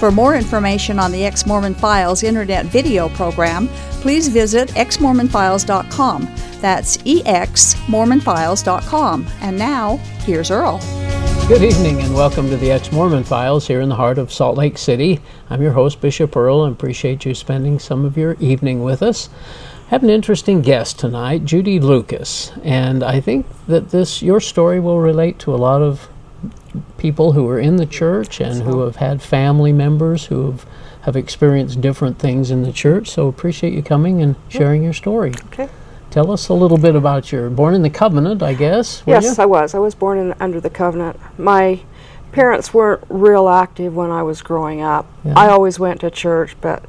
For more information on the Ex Mormon Files internet video program, please visit exmormonfiles.com. That's exmormonfiles.com. And now, here's Earl. Good evening and welcome to the Ex Mormon Files here in the heart of Salt Lake City. I'm your host, Bishop Earl, and appreciate you spending some of your evening with us. I have an interesting guest tonight, Judy Lucas, and I think that this your story will relate to a lot of people who are in the church and who have had family members who have, have experienced different things in the church. So appreciate you coming and sharing your story. Okay. Tell us a little bit about your born in the covenant, I guess. Yes, you? I was. I was born in, under the covenant. My parents weren't real active when I was growing up. Yeah. I always went to church, but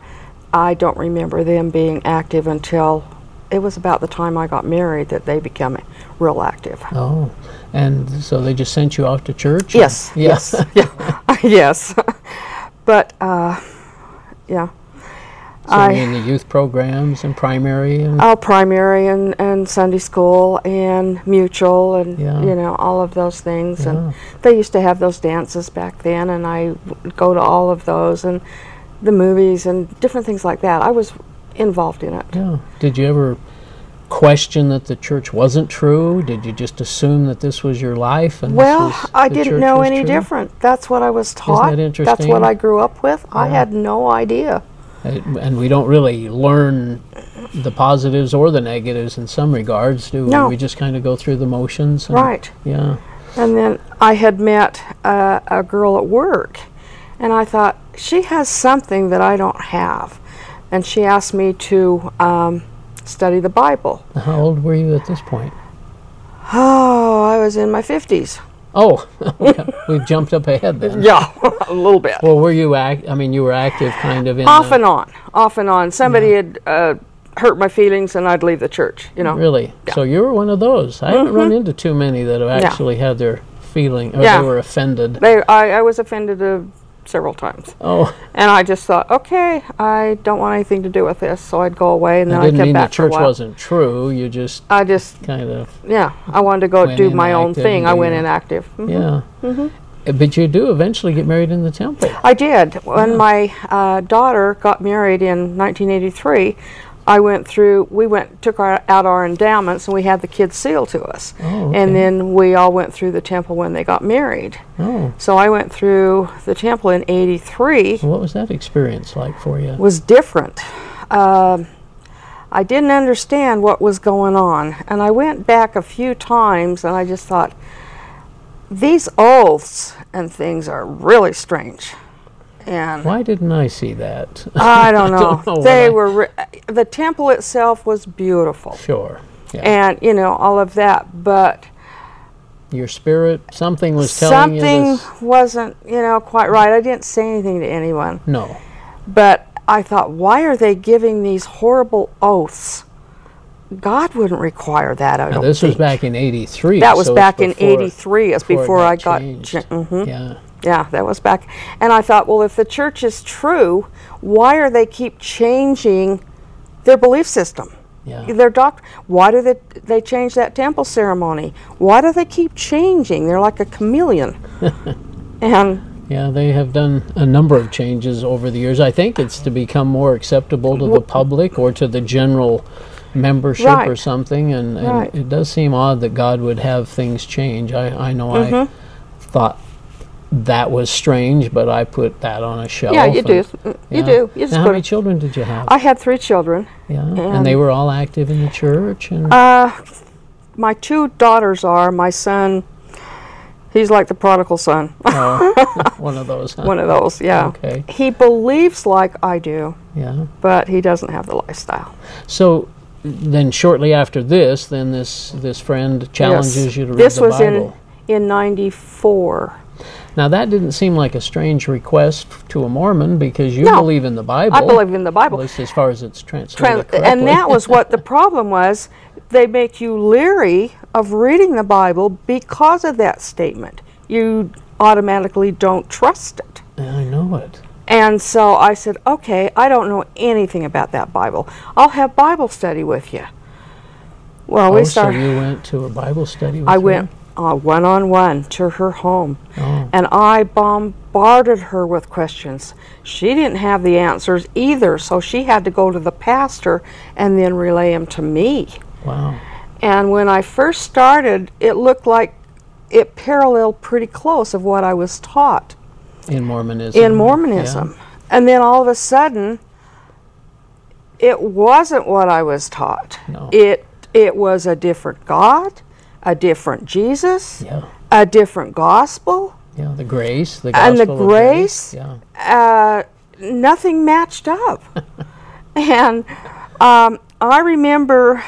I don't remember them being active until it was about the time I got married that they became real active. Oh, and so they just sent you off to church? Yes, Yeah. yes, yeah, yes. but uh, yeah, so I- in the youth programs and primary and all primary and, and Sunday school and mutual and Yeah. you know all of those things Yeah. and they used to have those dances back then and I go to all of those and the movies and different things like that. I was involved in it. yeah. Did you ever question that the church wasn't true? Did you just assume that this was your life and this Well, I didn't know any true? different. That's what I was taught. that That's what I grew up with. I had no idea. And we don't really learn the positives or the negatives in some regards, do we? No. We just kind of go through the motions. and- Right. Yeah. And then I had met uh, a girl at work, and I thought, she has something that I don't have. And she asked me to um, study the Bible. How old were you at this point? Oh, I was in my 50s. Oh, okay. we've jumped up ahead then. Yeah, a little bit. Well, were you act? I mean, you were active, kind of in off the, and on, off and on. Somebody had uh, hurt my feelings, and I'd leave the church, you know. Really? So you were one of those. I haven't run into too many that have Mm-hmm. Yeah. actually had their feeling or Yeah. they were offended. They, I, I was offended uh, several times. Oh, And I just thought, okay, I don't want anything to do with this, so I'd go away, and then that I'd didn't come mean the back for church wasn't true. You just I just kind of Yeah, I wanted to go do my own thing. I went inactive. Mhm. yeah. Mm-hmm. Uh, But you do eventually get married in the temple. I did. When my uh, daughter got married in 1983, I went through. We went took our, out our endowments, and we had the kids sealed to us. Oh, okay. And then we all went through the temple when they got married. Oh, So I went through the temple in '83. what was that experience like for you? Was different. Um, I didn't understand what was going on, and I went back a few times, and I just thought, these oaths and things are really strange. And Why didn't I see that? I don't know. know they I- were re- the temple itself was beautiful, Sure. Yeah. and you know all of that, but Your spirit, something was telling something you. Something wasn't you know quite right. I didn't say anything to anyone, No. but I thought, why are they giving these horrible oaths? God wouldn't require that. I Now, don't this was back in '83. That was so back in '83. It's before it before I got. mhm. Yeah. Yeah, that was back. And I thought, well, if the church is true, why are they keep changing their belief system? Yeah. Their doc- Why do they they change that temple ceremony? Why do they keep changing? They're like a chameleon. and Yeah, they have done a number of changes over the years. I think it's to become more acceptable to the public or to the general membership or something. And, and Right. it does seem odd that God would have things change. I, I know I Mm-hmm. thought that was strange, but I put that on a shelf. yeah, you and- do. You yeah. do. You how many children did you have? I had three children. yeah, and they were all active in the church. And Uh, my two daughters are. My son, he's like the prodigal son. oh, one of those. Huh? One of those, yeah. Okay. He believes like I do, Yeah. but he doesn't have the lifestyle. So then, shortly after this, then this this friend challenges Yes. you to read this the was in in 94 Now that didn't seem like a strange request to a Mormon because you No. believe in the Bible. i believe in the Bible. at least as far as it's translated Tran- and that was what the problem was they make you leery of reading the Bible because of that statement. You automatically don't trust it. I know it. And so I said, okay, I don't know anything about that Bible. I'll have Bible study with you. Well, we oh, so started. you went to a Bible study with me? I her? went one on one to her home, Oh. and I bombarded her with questions. She didn't have the answers either, so she had to go to the pastor and then relay them to me. Wow. And when I first started, it looked like it paralleled pretty close of what I was taught In Mormonism. in Mormonism. And then all of a sudden, it wasn't what I was taught. No. It it was a different God, a different Jesus, Yeah. a different gospel. Yeah. The grace. The And the of grace? Yeah. Uh, nothing matched up. and um, I remember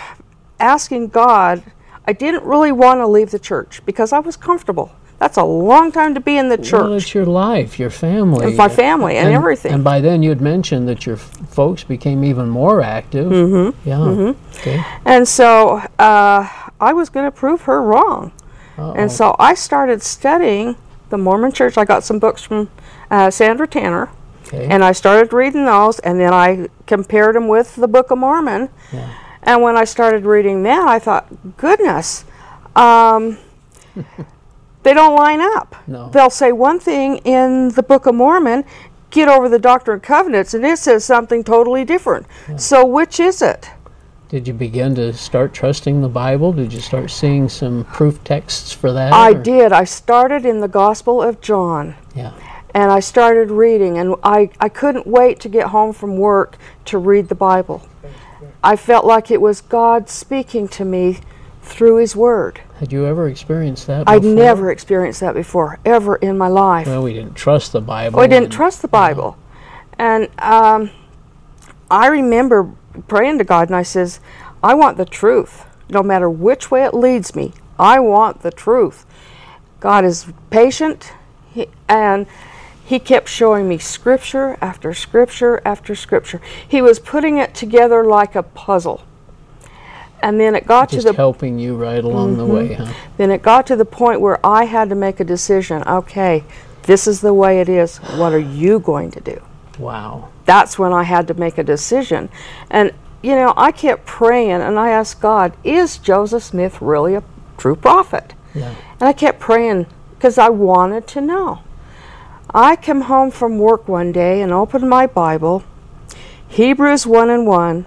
asking God. I didn't really want to leave the church because I was comfortable. That's a long time to be in the Well, church. it's your life, your family. It's my family and everything. And by then you'd mentioned that your f- folks became even more active. Mm-hmm. Yeah. Okay. And so uh, I was going to prove her wrong. Uh-oh. And so I started studying the Mormon Church. I got some books from uh, Sandra Tanner, Okay. and I started reading those, and then I compared them with the Book of Mormon. Yeah. And when I started reading that, I thought, goodness, um, they don't line up. No. They'll say one thing in the Book of Mormon, get over the Doctrine and Covenants, and it says something totally different. So which is it? Did you begin to start trusting the Bible? Did you start seeing some proof texts for that? I or- did. I started in the Gospel of John. Yeah. and I started reading, and I, I couldn't wait to get home from work to read the Bible. I felt like it was God speaking to me through His Word. Had you ever experienced that? Before? I'd never experienced that before, ever in my life. Well, we didn't trust the Bible. We didn't and- trust the Bible. And um, I remember praying to God, and I says, I want the truth. No matter which way it leads me, I want the truth. God is patient, and He kept showing me scripture after scripture after scripture. He was putting it together like a puzzle. And then it got Just to the helping you right along the mm-hmm. way, huh? then it got to the point where I had to make a decision. Okay, this is the way it is. What are you going to do? Wow. That's when I had to make a decision. And, you know, I kept praying and I asked God, is Joseph Smith really a true prophet? Yeah. And I kept praying because I wanted to know. I came home from work one day and opened my Bible, Hebrews 1 and 1.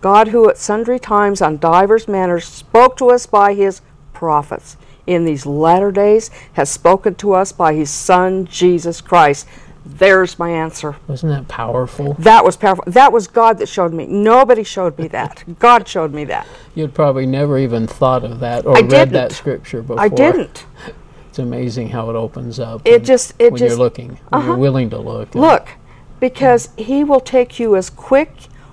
God, who at sundry times on divers manners spoke to us by his prophets, in these latter days has spoken to us by his Son, Jesus Christ. There's my answer. Wasn't that powerful? That was powerful. That was God that showed me. Nobody showed me that. God showed me that. You'd probably never even thought of that or I read that didn't. scripture before. I didn't. It's amazing how it opens up. It just- it when just- you're looking, when you're Uh-huh. willing to look. Look, because he will take you as quick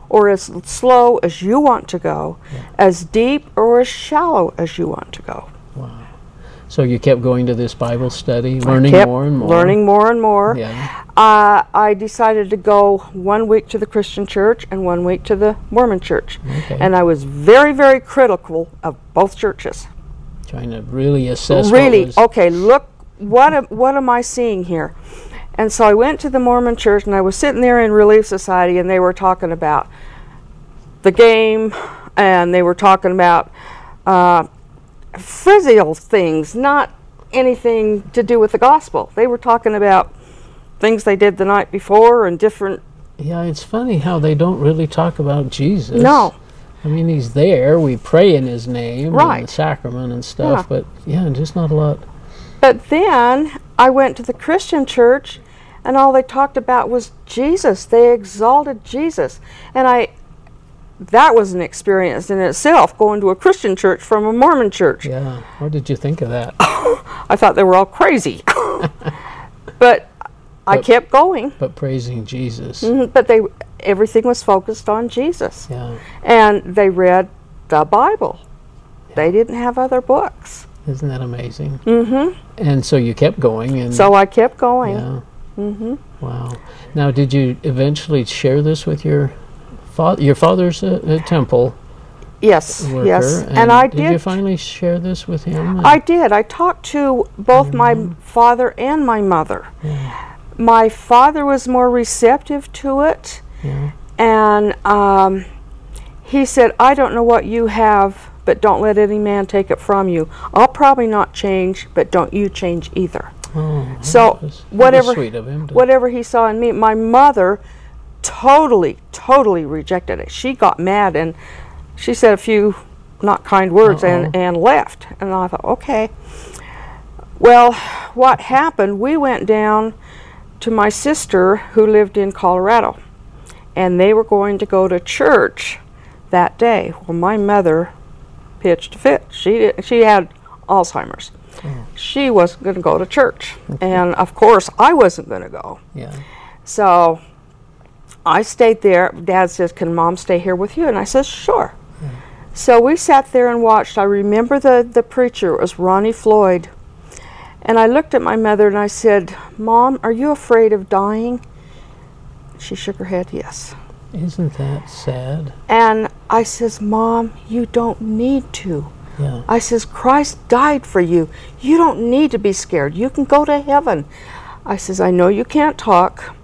or as slow as you want to go, as deep or as shallow as you want to go. So you kept going to this Bible study, learning more and more. Learning more and more. Yeah. Uh, I decided to go one week to the Christian church and one week to the Mormon church. Okay. And I was very, very critical of both churches. Trying to really assess. really okay look what am, what am i seeing here and so i went to the mormon church and i was sitting there in relief society and they were talking about the game and they were talking about uh, frizzle things not anything to do with the gospel they were talking about things they did the night before and different Yeah, it's funny how they don't really talk about Jesus. no I mean, he's there. We pray in his name, and Right. the sacrament and stuff. Yeah. But yeah, just not a lot. But then I went to the Christian church and all they talked about was Jesus. They exalted Jesus. And I that was an experience in itself going to a Christian church from a Mormon church. Yeah. What did you think of that? I thought they were all crazy. but I But- kept going. but praising Jesus. Mhm, But they everything was focused on Jesus. Yeah. And they read the Bible. They didn't have other books. Isn't that amazing? Mm-hmm. And so you kept going, and So I kept going. yeah. Mm-hmm. Wow. Now, did you eventually share this with your father? Your father's a, a temple. Yes, worker. yes. And, I did. Did you finally share this with him? I did. I talked to both my father and my mother. My father was more receptive to it, Yeah. and um, he said, "I don't know what you have, but don't let any man take it from you. I'll probably not change, but don't you change either." Oh, So, was- whatever- sweet of him. Whatever he saw in me. My mother totally, totally rejected it. She got mad and she said a few not kind words and, Uh-oh. and left. And I thought, okay. Well, what happened, we went down to my sister who lived in Colorado. And they were going to go to church that day. Well, my mother pitched a fit. She did, she had Alzheimer's. Mm. She wasn't going to go to church. And of course, I wasn't going to go. yeah. So I stayed there. Dad says, Can mom stay here with you? And I says, Sure. So we sat there and watched. I remember the, the preacher, it was Ronnie Floyd. And I looked at my mother and I said, Mom, are you afraid of dying? She shook her head, Yes. Isn't that sad? And I says, Mom, you don't need to. Yeah. I says, Christ died for you. You don't need to be scared. You can go to heaven. I says, I know you can't talk,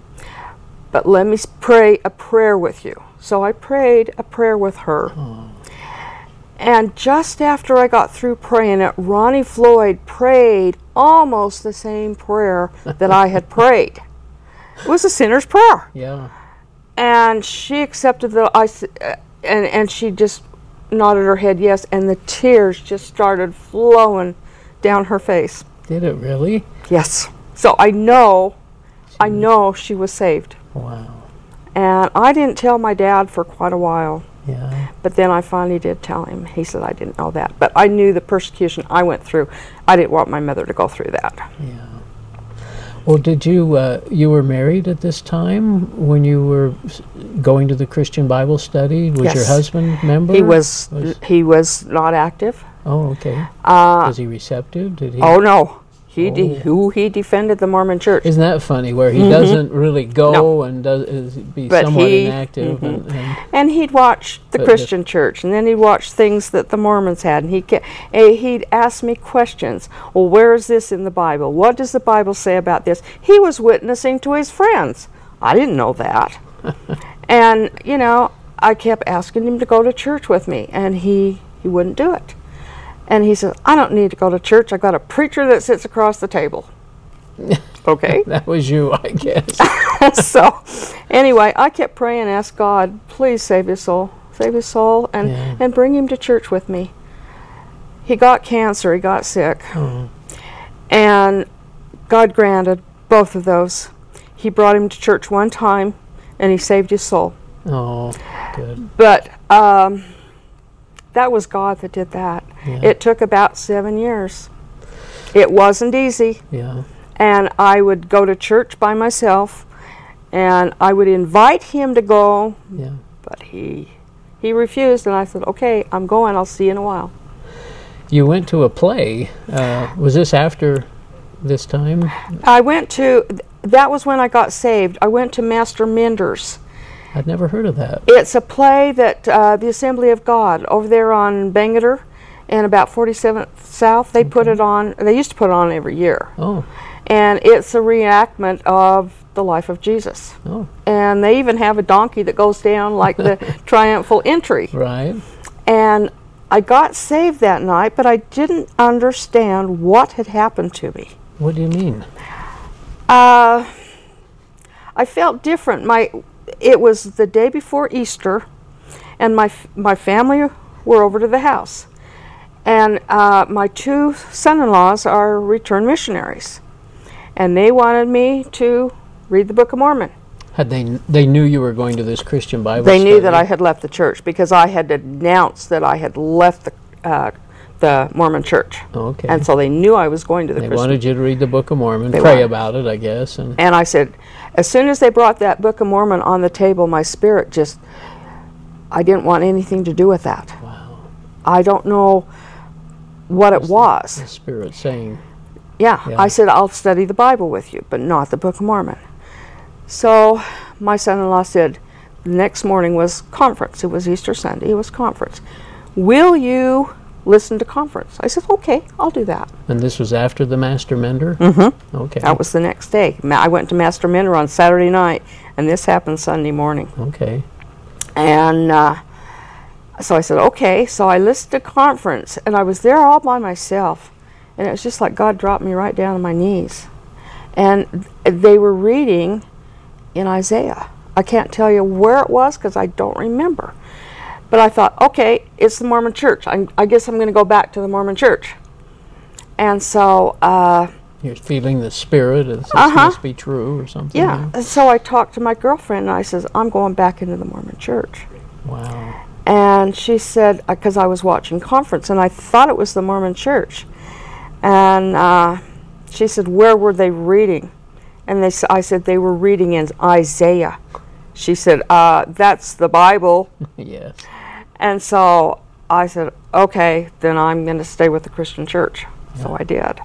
but let me pray a prayer with you. So I prayed a prayer with her. And just after I got through praying it, Ronnie Floyd prayed almost the same prayer that I had prayed. It was a sinner's prayer Yeah. and she accepted the I uh, and and she just nodded her head yes and the tears just started flowing down her face Did it really? yes so i know i know she was saved Wow. And i didn't tell my dad for quite a while Yeah. but then i finally did tell him he said i didn't know that but i knew the persecution i went through i didn't want my mother to go through that Yeah. Well, did you uh, you were married at this time when you were going to the Christian Bible study? Was your husband member? he was, Was- he was not active Oh, okay. uh, was he receptive? Did he? oh no he de- Oh. who he defended the mormon church Isn't that funny? Where he doesn't really go and does is be Mm-hmm. But somewhat he- inactive, mhm. and, and And he'd watch the Christian church, and then he'd watch things that the Mormons had, and he'd get, eh, he'd ask me questions. Well, where is this in the Bible? What does the Bible say about this? He was witnessing to his friends. I didn't know that. and you know, I kept asking him to go to church with me, and he he wouldn't do it. And he says, "I don't need to go to church. I've got a preacher that sits across the table." okay. that was you, I guess. so anyway, I kept praying, ask God, please save his soul, save his soul, and Yeah. and bring him to church with me. He got cancer. He got sick, oh, and God granted both of those. He brought him to church one time, and he saved his soul. oh, good. But um, that was God that did that. Yeah. It took about seven years. It wasn't easy. Yeah. and I would go to church by myself, and I would invite him to go, Yeah. but he he refused, and I said, "Okay, I'm going. I'll see you in a while." You went to a play. Uh, was this after this time? I went to th- that was when I got saved. I went to Master Minder's. I'd never heard of that. It's a play that uh, the Assembly of God over there on Bangerter and about 47th South. They put it on. They used to put it on every year, Oh, and it's a reenactment of the life of Jesus. oh, and they even have a donkey that goes down like the triumphal entry. right. And I got saved that night, but I didn't understand what had happened to me. What do you mean? Uh, I felt different. My it was the day before Easter, and my f- my family were over to the house, and uh, my two son-in-laws are returned missionaries, and they wanted me to read the Book of Mormon. Had they they knew you were going to this Christian Bible? They knew that? I had left the church because I had announced that I had left the uh, the Mormon church, okay. and so they knew I was going to the they Christian. wanted you to read the Book of Mormon, They pray wanted- about it, I guess, and and I said, as soon as they brought that Book of Mormon on the table, my spirit just, I didn't want anything to do with that. wow, I don't know what it was. the Spirit saying, Yeah, Yeah. I said, I'll study the Bible with you, but not the Book of Mormon. So my son in law said, the next morning was conference. It was Easter Sunday, it was conference. Will you listen to conference? I said, Okay, I'll do that. And this was after the Master Mender? Mm-hmm. Okay. That was the next day. I went to Master Mender on Saturday night, and this happened Sunday morning. Okay. And uh, so I said, okay. So I listened to conference, and I was there all by myself. And it was just like God dropped me right down on my knees. And th- they were reading in Isaiah. I can't tell you where it was because I don't remember. But I thought, okay, it's the Mormon church. I, I guess I'm going to go back to the Mormon church. And so, uh, You're feeling the spirit, as this Uh-huh. must be true or something. yeah. And so I talked to my girlfriend, and I says, I'm going back into the Mormon church. Wow. and she said because I was watching conference and I thought it was the Mormon Church, and uh, she said where were they reading, and they s- I said they were reading in Isaiah. She said uh, that's the Bible, yes. And so I said okay then I'm going to stay with the Christian Church. So I did,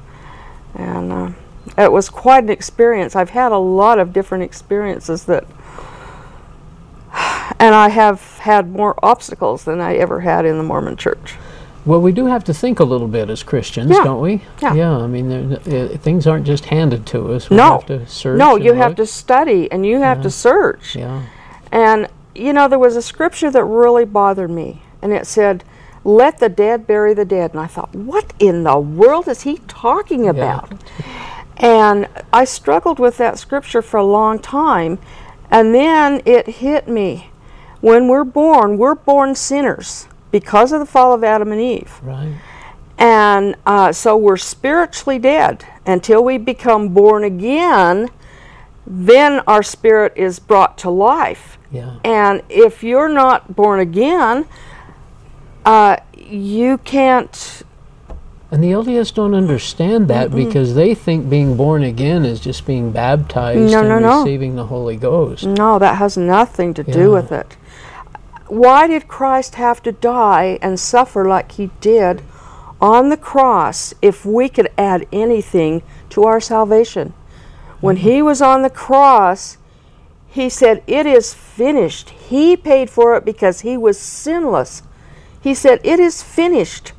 and uh, it was quite an experience. I've had a lot of different experiences that. And I have had more obstacles than I ever had in the Mormon church. Well, we do have to think a little bit as Christians, Yeah. don't we? Yeah. I mean, uh, things aren't just handed to us. We No. have to search. No, you have to study and you have to search. Yeah. And, you know, there was a scripture that really bothered me. And it said, Let the dead bury the dead. And I thought, what in the world is he talking about? And I struggled with that scripture for a long time. And then it hit me. When we're born, we're born sinners because of the fall of Adam and Eve. Right. And uh, so we're spiritually dead until we become born again. Then our spirit is brought to life. Yeah. And if you're not born again, uh, you can't. And the LDS don't understand that because they think being born again is just being baptized No, and no, no. receiving the Holy Ghost. No, that has nothing to Yeah. do with it. Why did Christ have to die and suffer like he did on the cross if we could add anything to our salvation? When he was on the cross, he said, It is finished. He paid for it because he was sinless. He said, It is finished.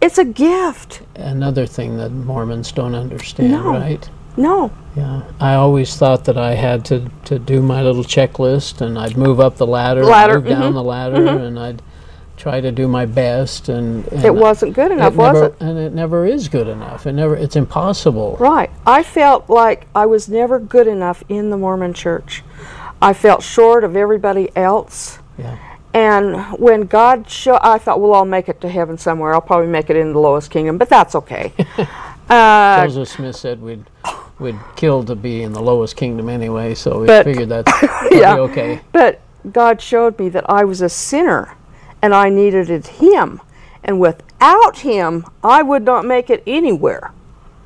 It's a gift. Another thing that Mormons don't understand, No. right? No. Yeah. I always thought that I had to, to do my little checklist and I'd move up the ladder, Ladder, move down mhm, the ladder, and I'd try to do my best. And, and It wasn't good enough, was never, it? And it never is good enough. It never. It's impossible. Right. I felt like I was never good enough in the Mormon church. I felt short of everybody else. Yeah. And when God showed, I thought, well, I'll make it to heaven somewhere. I'll probably make it in the lowest kingdom, but that's okay. uh, Joseph Smith said we'd we'd kill to be in the lowest kingdom anyway, so we figured that's Yeah. okay. but God showed me that I was a sinner and I needed Him. And without Him, I would not make it anywhere.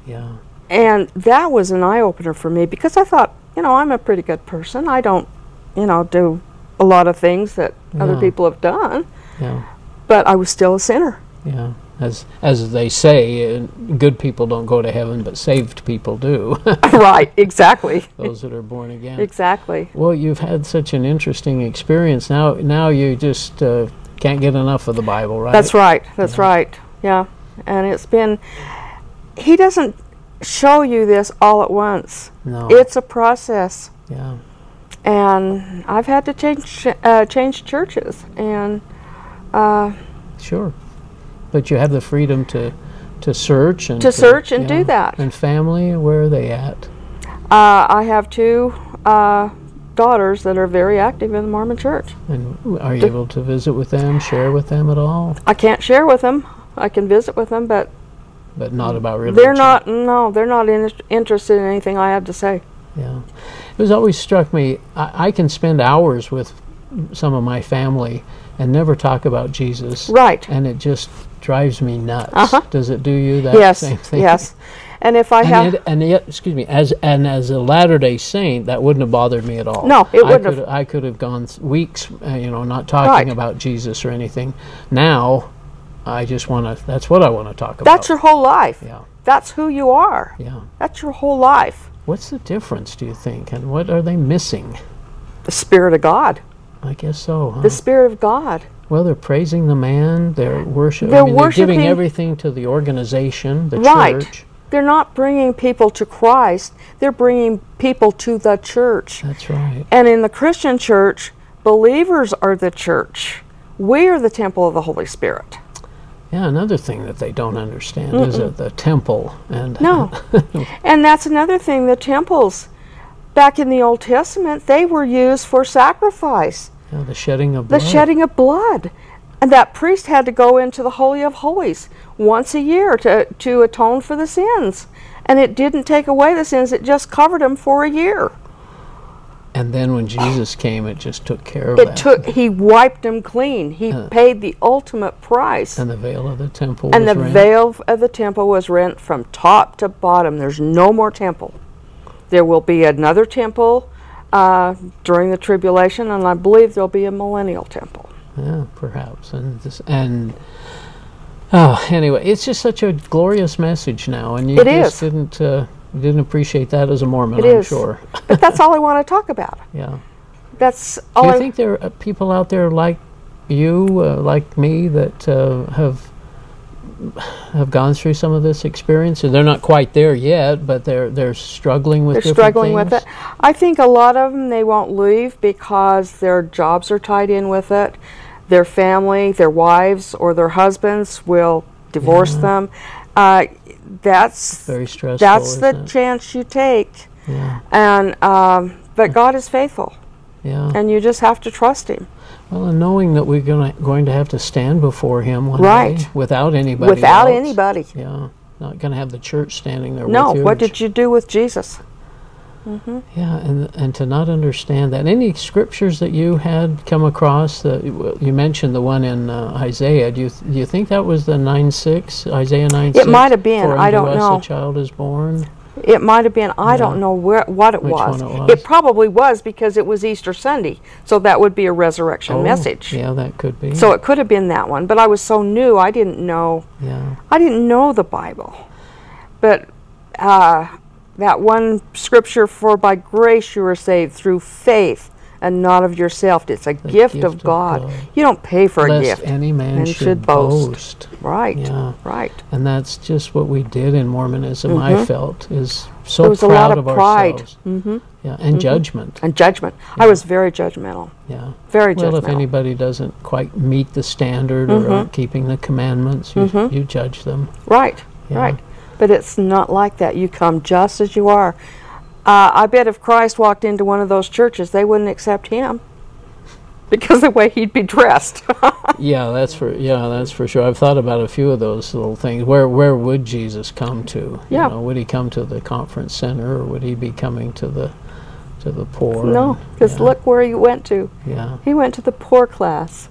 Yeah. And that was an eye opener for me because I thought, you know, I'm a pretty good person. I don't, you know, do a lot of things that other people have done, Yeah. but I was still a sinner. Yeah. As as they say, uh, good people don't go to heaven, but saved people do. right, exactly. Those that are born again. Exactly. Well, you've had such an interesting experience. Now, now you just uh, can't get enough of the Bible, right? That's right. That's right. Yeah. And it's been, he doesn't show you this all at once. No. It's a process. yeah. And I've had to change uh, change churches. And uh, Sure. But you have the freedom to to search and To search and do that. And family, where are they at? uh, I have two uh, daughters that are very active in the Mormon church. And are you able to visit with them, share with them at all? I can't share with them. I can visit with them, but But not about religion. they're not. No, they're not in, interested in anything I have to say. Yeah. It was always struck me, I, I can spend hours with some of my family and never talk about Jesus. Right. And it just drives me nuts. Uh-huh. Does it do you that yes. same thing? Yes. And if I have. And, it, and yet, excuse me, as and as a Latter Day Saint, that wouldn't have bothered me at all. No, it I wouldn't could, have. I could have gone weeks, uh, you know, not talking Right. about Jesus or anything. Now, I just want to. That's what I want to talk about. That's your whole life. Yeah, That's who you are. yeah. That's your whole life. What's the difference, do you think, and what are they missing? The Spirit of God. I guess so. Huh? The Spirit of God. Well, they're praising the man. They're worship. They're I mean, they're giving everything to the organization, the Right. church. They're not bringing people to Christ, they're bringing people to the church. That's right. And in the Christian church, believers are the church. We are the temple of the Holy Spirit. Yeah, another thing that they don't understand is that the temple and No. and that's another thing the temples back in the Old Testament, they were used for sacrifice, know, the shedding of the blood. shedding of blood. And that priest had to go into the Holy of Holies once a year to, to atone for the sins. And it didn't take away the sins, it just covered them for a year. And then when Jesus came, it just took care of It that. took, he wiped them clean. He Uh. paid the ultimate price. and the veil of the temple And was the rent. veil of the temple was rent from top to bottom. There's no more temple. There will be another temple uh, during the tribulation, and I believe there'll be a millennial temple. Yeah, perhaps. And this, and oh, anyway, it's just such a glorious message now, and you It just is. didn't uh, didn't appreciate that as a Mormon, It I'm is. sure. But that's all I want to talk about. Yeah. That's all. Do you I, think there are people out there like you, uh, like me, that uh, have have gone through some of this experience? And they're not quite there yet, but they're they're struggling with they're struggling with it. I think a lot of them they won't leave because their jobs are tied in with it. Their family, their wives or their husbands will divorce Yeah. them. Uh, that's Very stressful. that's the it? chance you take. yeah, And um, but God is faithful, yeah. and you just have to trust Him Well, and knowing that we're gonna going to have to stand before Him one Right. day without anybody. without else. anybody. Yeah, not going to have the church standing there No, with you. what did you do with Jesus? Yeah, and and to not understand that. Any scriptures that you had come across that you mentioned the one in uh, Isaiah. Do you th- do you think that was the nine six Isaiah nine? It might have been, I don't know. A child is born. It might have been. I Yeah. don't know where what it was. it was. probably was because it was Easter Sunday, so that would be a resurrection Oh, message. Yeah, that could be. So it could have been that one, but I was so new, I didn't know. yeah, I didn't know the Bible, but uh, that one scripture for by grace you are saved through faith and not of yourself. It's a gift, gift of, of God. God. You don't pay for a gift. any man Man should, should boast. boast. Right. Yeah. Right. And that's just what we did in Mormonism. I felt is so There was a proud lot of of pride. ourselves. Mm-hmm. Yeah, and judgment. And judgment. I was very judgmental. Yeah. Very Well, if anybody doesn't quite meet the standard or Mm-hmm. aren't keeping the commandments, you, you judge them. Right, Yeah. right. But it's not like that. You come just as you are. Uh, I bet if Christ walked into one of those churches, they wouldn't accept him because of the way he'd be dressed. Yeah, that's for yeah, that's for sure. I've thought about a few of those little things. Where where would Jesus come to? Yeah. You know, would he come to the conference center or would he be coming to the to the poor? no, because yeah, look where he went to. Yeah. He went to the poor class.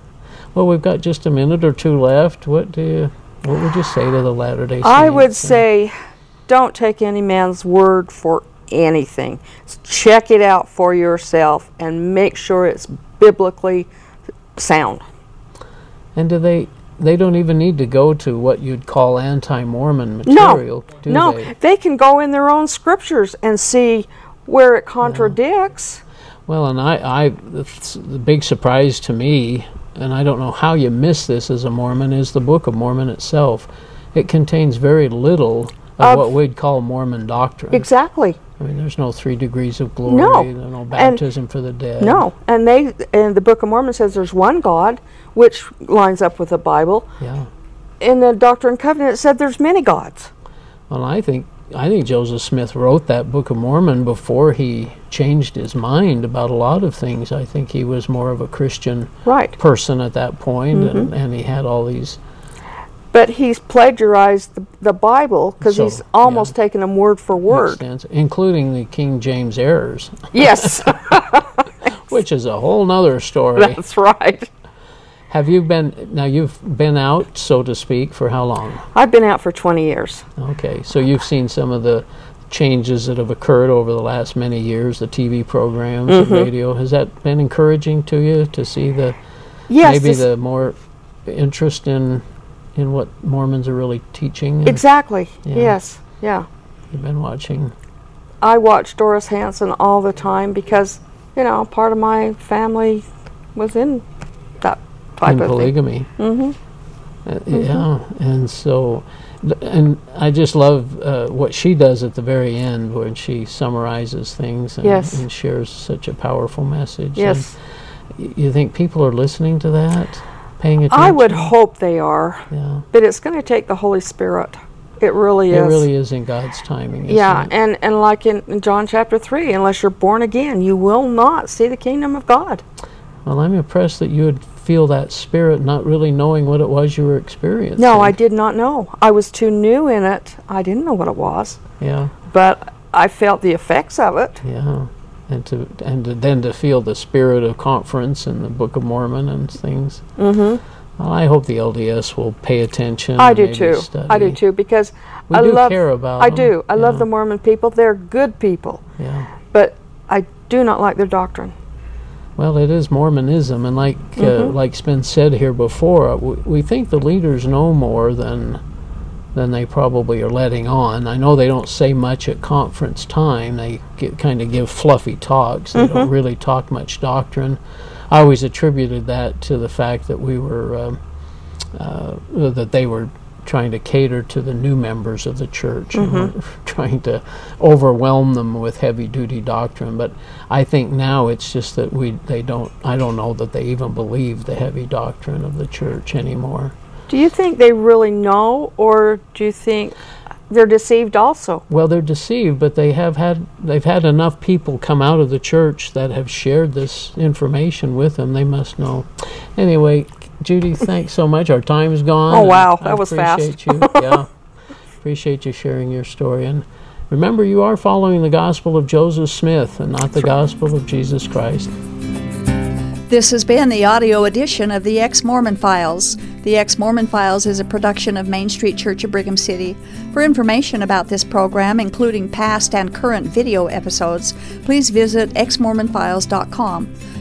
Well, we've got just a minute or two left. What do you what would you say to the Latter Day Saints? I would say, don't take any man's word for anything. Check it out for yourself and make sure it's biblically sound. And do they? They don't even need to go to what you'd call anti-Mormon No, material, do no, they? they can go in their own scriptures and see where it contradicts. Well, and I, I, the big surprise to me, and I don't know how you miss this as a Mormon, is the Book of Mormon itself. It contains very little of, Of- what we'd call Mormon doctrine. Exactly. I mean, there's no three degrees of glory. No. There's no baptism for the dead. No, and they and the Book of Mormon says there's one God, which lines up with the Bible. Yeah. In the Doctrine and Covenant, it said there's many gods. Well, I think I think Joseph Smith wrote that Book of Mormon before he changed his mind about a lot of things. I think he was more of a Christian Right. person at that point, Mm-hmm. and, and he had all these. But he's plagiarized the, the Bible because So, he's almost taken them word for word. including the King James errors, Yes, which is a whole nother story. that's right. Have you been now? You've been out, so to speak, for how long? I've been out for 20 years. Okay, so you've seen some of the changes that have occurred over the last many years, the TV programs, Mm-hmm. the radio. Has that been encouraging to you to see the Yes, maybe the more interest in in what Mormons are really teaching? exactly. Yeah. Yes, yeah. You've been watching. I watch Doris Hanson all the time because, you know, part of my family was in that type and of polygamy. Mm-hmm. Uh, Yeah, and so, and I just love uh, what she does at the very end when she summarizes things and, Yes. and shares such a powerful message. Yes. And you think people are listening to that, paying attention? I would hope they are, Yeah. but it's going to take the Holy Spirit. It really It is. really is in God's timing. Yeah, it? and, and like in, in John chapter 3, unless you're born again, you will not see the kingdom of God. Well, I'm impressed that you would feel that spirit, not really knowing what it was you were experiencing. No, I did not know. I was too new in it. I didn't know what it was, Yeah, but I felt the effects of it. yeah, and to and to, then to feel the spirit of conference and the Book of Mormon and things. Mm-hmm. Well, I hope the LDS will pay attention. I do too. Study. I do too because We I do love. care about I them, do. I love the Mormon people. They're good people, Yeah. but I do not like their doctrine. Well, it is Mormonism, and like uh, Mhm. like's been said here before, we, we think the leaders know more than than they probably are letting on. I know they don't say much at conference time. They get, kind of give fluffy talks. They don't really talk much doctrine. I always attributed that to the fact that we were um, uh, that they were trying to cater to the new members of the church and were mm-hmm. trying to overwhelm them with heavy duty doctrine. But I think now it's just that we they don't I don't know that they even believe the heavy doctrine of the church anymore. Do you think they really know, or do you think they're deceived also? well they're deceived but they have had they've had enough people come out of the church that have shared this information with them. They must know. Anyway Judy thanks so much our time's gone Oh, and wow, I that was fast. appreciate you yeah appreciate you sharing your story and remember you are following the gospel of Joseph Smith and not the gospel of Jesus Christ This has been the audio edition of the Ex Mormon Files. The Ex Mormon Files is a production of Main Street Church of Brigham City. For information about this program, including past and current video episodes, please visit exmormonfiles.com.